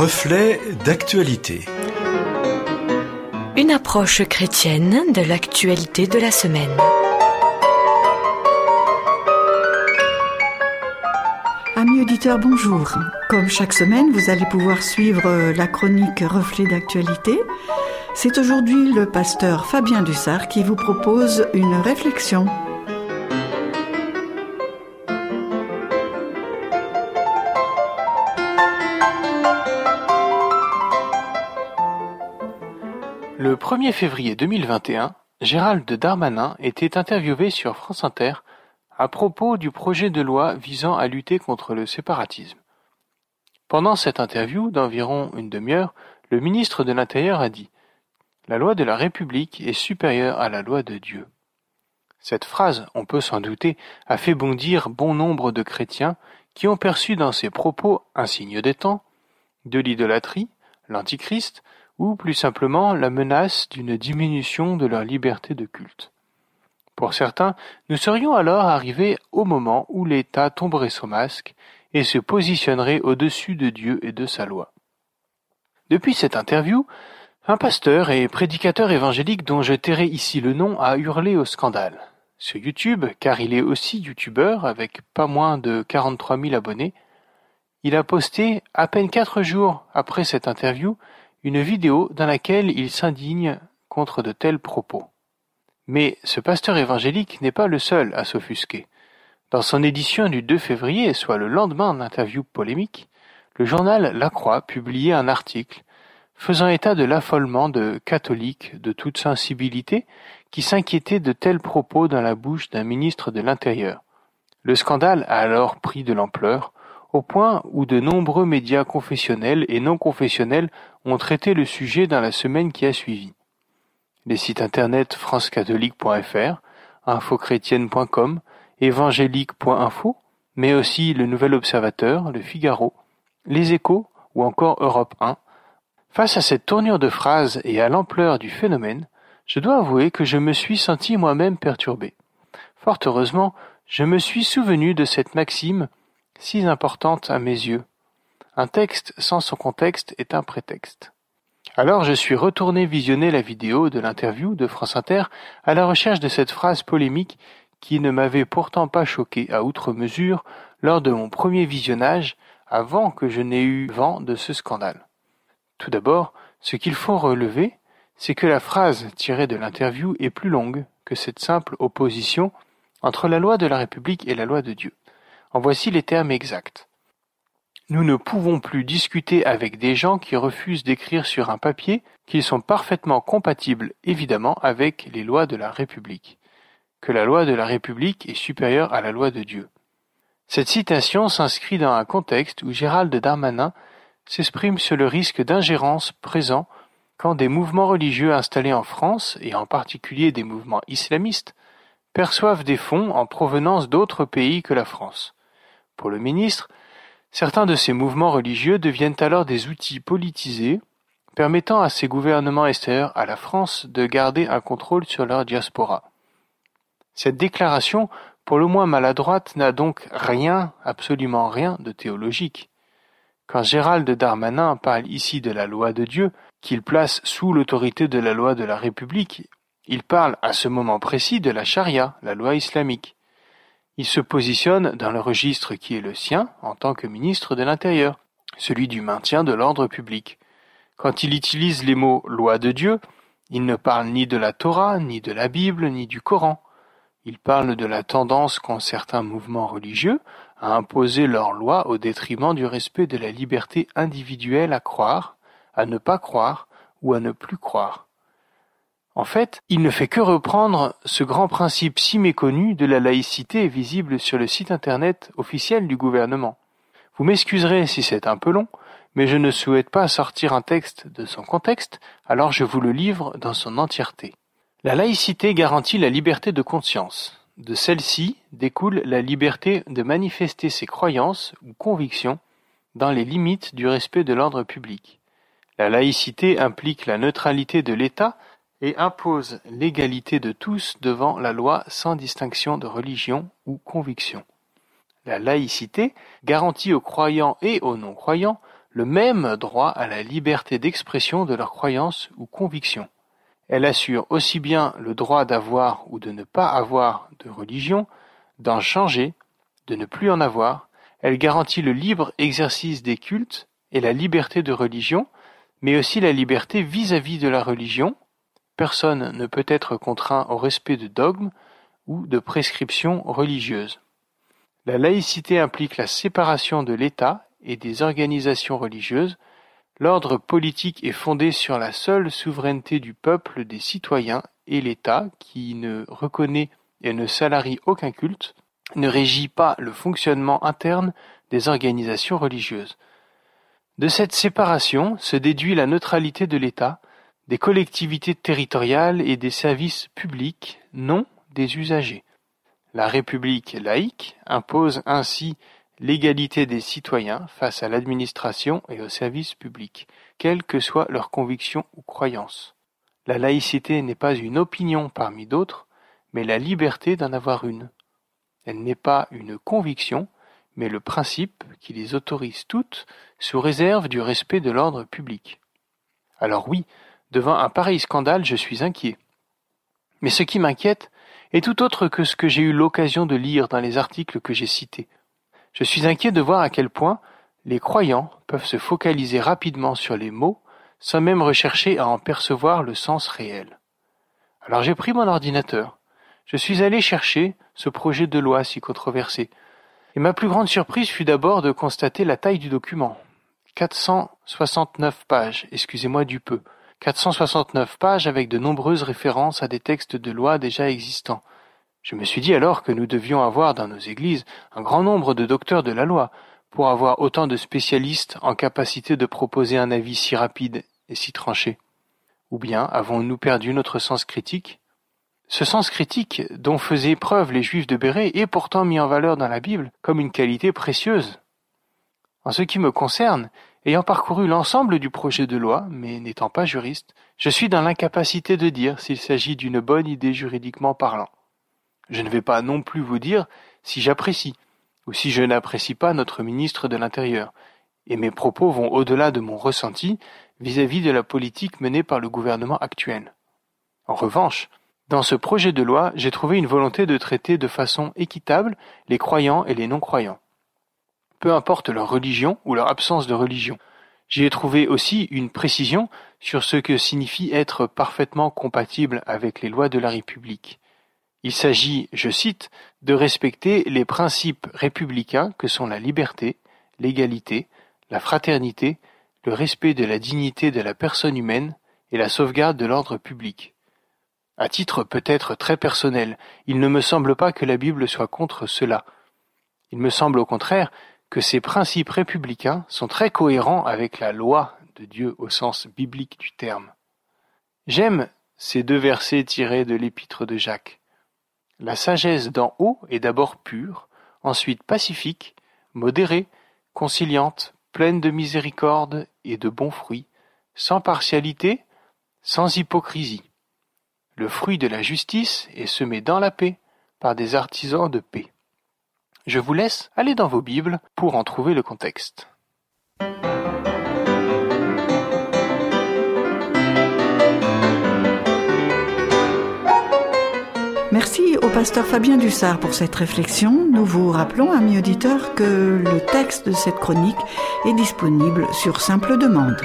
Reflet d'actualité. Une approche chrétienne de l'actualité de la semaine. Amis auditeurs, bonjour. Comme chaque semaine, vous allez pouvoir suivre la chronique Reflet d'actualité. C'est aujourd'hui le pasteur Fabien Dussard qui vous propose une réflexion. Le 1er février 2021, Gérald Darmanin était interviewé sur France Inter à propos du projet de loi visant à lutter contre le séparatisme. Pendant cette interview d'environ une demi-heure, le ministre de l'Intérieur a dit La loi de la République est supérieure à la loi de Dieu. Cette phrase, on peut s'en douter, a fait bondir bon nombre de chrétiens qui ont perçu dans ses propos un signe des temps, de l'idolâtrie, l'antichrist, ou plus simplement la menace d'une diminution de leur liberté de culte. Pour certains, nous serions alors arrivés au moment où l'État tomberait son masque et se positionnerait au-dessus de Dieu et de sa loi. Depuis cette interview, un pasteur et prédicateur évangélique dont je tairai ici le nom a hurlé au scandale. Sur YouTube, car il est aussi youtubeur avec pas moins de 43 000 abonnés, il a posté, à peine quatre jours après cette interview, une vidéo dans laquelle il s'indigne contre de tels propos. Mais ce pasteur évangélique n'est pas le seul à s'offusquer. Dans son édition du 2 février, soit le lendemain d'interview polémique, le journal La Croix publiait un article faisant état de l'affolement de catholiques de toute sensibilité qui s'inquiétaient de tels propos dans la bouche d'un ministre de l'Intérieur. Le scandale a alors pris de l'ampleur, au point où de nombreux médias confessionnels et non confessionnels ont traité le sujet dans la semaine qui a suivi. Les sites internet francecatholique.fr, infochrétienne.com, évangélique.info, mais aussi le Nouvel Observateur, le Figaro, les Échos ou encore Europe 1. Face à cette tournure de phrases et à l'ampleur du phénomène, je dois avouer que je me suis senti moi-même perturbé. Fort heureusement, je me suis souvenu de cette maxime si importante à mes yeux. Un texte sans son contexte est un prétexte. Alors je suis retourné visionner la vidéo de l'interview de France Inter à la recherche de cette phrase polémique qui ne m'avait pourtant pas choqué à outre mesure lors de mon premier visionnage avant que je n'ai eu vent de ce scandale. Tout d'abord, ce qu'il faut relever, c'est que la phrase tirée de l'interview est plus longue que cette simple opposition entre la loi de la République et la loi de Dieu. En voici les termes exacts. Nous ne pouvons plus discuter avec des gens qui refusent d'écrire sur un papier qu'ils sont parfaitement compatibles évidemment avec les lois de la République, que la loi de la République est supérieure à la loi de Dieu. Cette citation s'inscrit dans un contexte où Gérald Darmanin s'exprime sur le risque d'ingérence présent quand des mouvements religieux installés en France, et en particulier des mouvements islamistes, perçoivent des fonds en provenance d'autres pays que la France. Pour le ministre, certains de ces mouvements religieux deviennent alors des outils politisés permettant à ces gouvernements extérieurs à la France de garder un contrôle sur leur diaspora. Cette déclaration, pour le moins maladroite, n'a donc rien, absolument rien de théologique. Quand Gérald Darmanin parle ici de la loi de Dieu, qu'il place sous l'autorité de la loi de la République, il parle à ce moment précis de la charia, la loi islamique. Il se positionne dans le registre qui est le sien en tant que ministre de l'Intérieur, celui du maintien de l'ordre public. Quand il utilise les mots loi de Dieu, il ne parle ni de la Torah, ni de la Bible, ni du Coran. Il parle de la tendance qu'ont certains mouvements religieux à imposer leurs lois au détriment du respect de la liberté individuelle à croire, à ne pas croire ou à ne plus croire. En fait, il ne fait que reprendre ce grand principe si méconnu de la laïcité visible sur le site internet officiel du gouvernement. Vous m'excuserez si c'est un peu long, mais je ne souhaite pas sortir un texte de son contexte, alors je vous le livre dans son entièreté. La laïcité garantit la liberté de conscience. De celle-ci découle la liberté de manifester ses croyances ou convictions dans les limites du respect de l'ordre public. La laïcité implique la neutralité de l'État et impose l'égalité de tous devant la loi sans distinction de religion ou conviction. La laïcité garantit aux croyants et aux non-croyants le même droit à la liberté d'expression de leurs croyances ou convictions. Elle assure aussi bien le droit d'avoir ou de ne pas avoir de religion, d'en changer, de ne plus en avoir, elle garantit le libre exercice des cultes et la liberté de religion, mais aussi la liberté vis-à-vis de la religion. Personne ne peut être contraint au respect de dogmes ou de prescriptions religieuses. La laïcité implique la séparation de l'État et des organisations religieuses. L'ordre politique est fondé sur la seule souveraineté du peuple, des citoyens, et l'État, qui ne reconnaît et ne salarie aucun culte, ne régit pas le fonctionnement interne des organisations religieuses. De cette séparation se déduit la neutralité de l'État, des collectivités territoriales et des services publics, non des usagers. La République laïque impose ainsi l'égalité des citoyens face à l'administration et aux services publics, quelles que soient leurs convictions ou croyances. La laïcité n'est pas une opinion parmi d'autres, mais la liberté d'en avoir une. Elle n'est pas une conviction, mais le principe qui les autorise toutes sous réserve du respect de l'ordre public. Alors oui, devant un pareil scandale, je suis inquiet. Mais ce qui m'inquiète est tout autre que ce que j'ai eu l'occasion de lire dans les articles que j'ai cités. Je suis inquiet de voir à quel point les croyants peuvent se focaliser rapidement sur les mots sans même rechercher à en percevoir le sens réel. Alors j'ai pris mon ordinateur, je suis allé chercher ce projet de loi si controversé. Et ma plus grande surprise fut d'abord de constater la taille du document. 469 pages, excusez-moi du peu. 469 pages avec de nombreuses références à des textes de loi déjà existants. Je me suis dit alors que nous devions avoir dans nos églises un grand nombre de docteurs de la loi pour avoir autant de spécialistes en capacité de proposer un avis si rapide et si tranché. Ou bien avons-nous perdu notre sens critique? Ce sens critique dont faisaient preuve les Juifs de Béret est pourtant mis en valeur dans la Bible comme une qualité précieuse. En ce qui me concerne, ayant parcouru l'ensemble du projet de loi, mais n'étant pas juriste, je suis dans l'incapacité de dire s'il s'agit d'une bonne idée juridiquement parlant. Je ne vais pas non plus vous dire si j'apprécie ou si je n'apprécie pas notre ministre de l'Intérieur, et mes propos vont au-delà de mon ressenti vis-à-vis -vis de la politique menée par le gouvernement actuel. En revanche, dans ce projet de loi, j'ai trouvé une volonté de traiter de façon équitable les croyants et les non-croyants. Peu importe leur religion ou leur absence de religion. J'y ai trouvé aussi une précision sur ce que signifie être parfaitement compatible avec les lois de la République. Il s'agit, je cite, de respecter les principes républicains que sont la liberté, l'égalité, la fraternité, le respect de la dignité de la personne humaine et la sauvegarde de l'ordre public. À titre peut-être très personnel, il ne me semble pas que la Bible soit contre cela. Il me semble au contraire que ces principes républicains sont très cohérents avec la loi de Dieu au sens biblique du terme. J'aime ces deux versets tirés de l'épître de Jacques. La sagesse d'en haut est d'abord pure, ensuite pacifique, modérée, conciliante, pleine de miséricorde et de bons fruits, sans partialité, sans hypocrisie. Le fruit de la justice est semé dans la paix par des artisans de paix. Je vous laisse aller dans vos Bibles pour en trouver le contexte. Merci au pasteur Fabien Dussard pour cette réflexion. Nous vous rappelons, amis auditeurs, que le texte de cette chronique est disponible sur simple demande.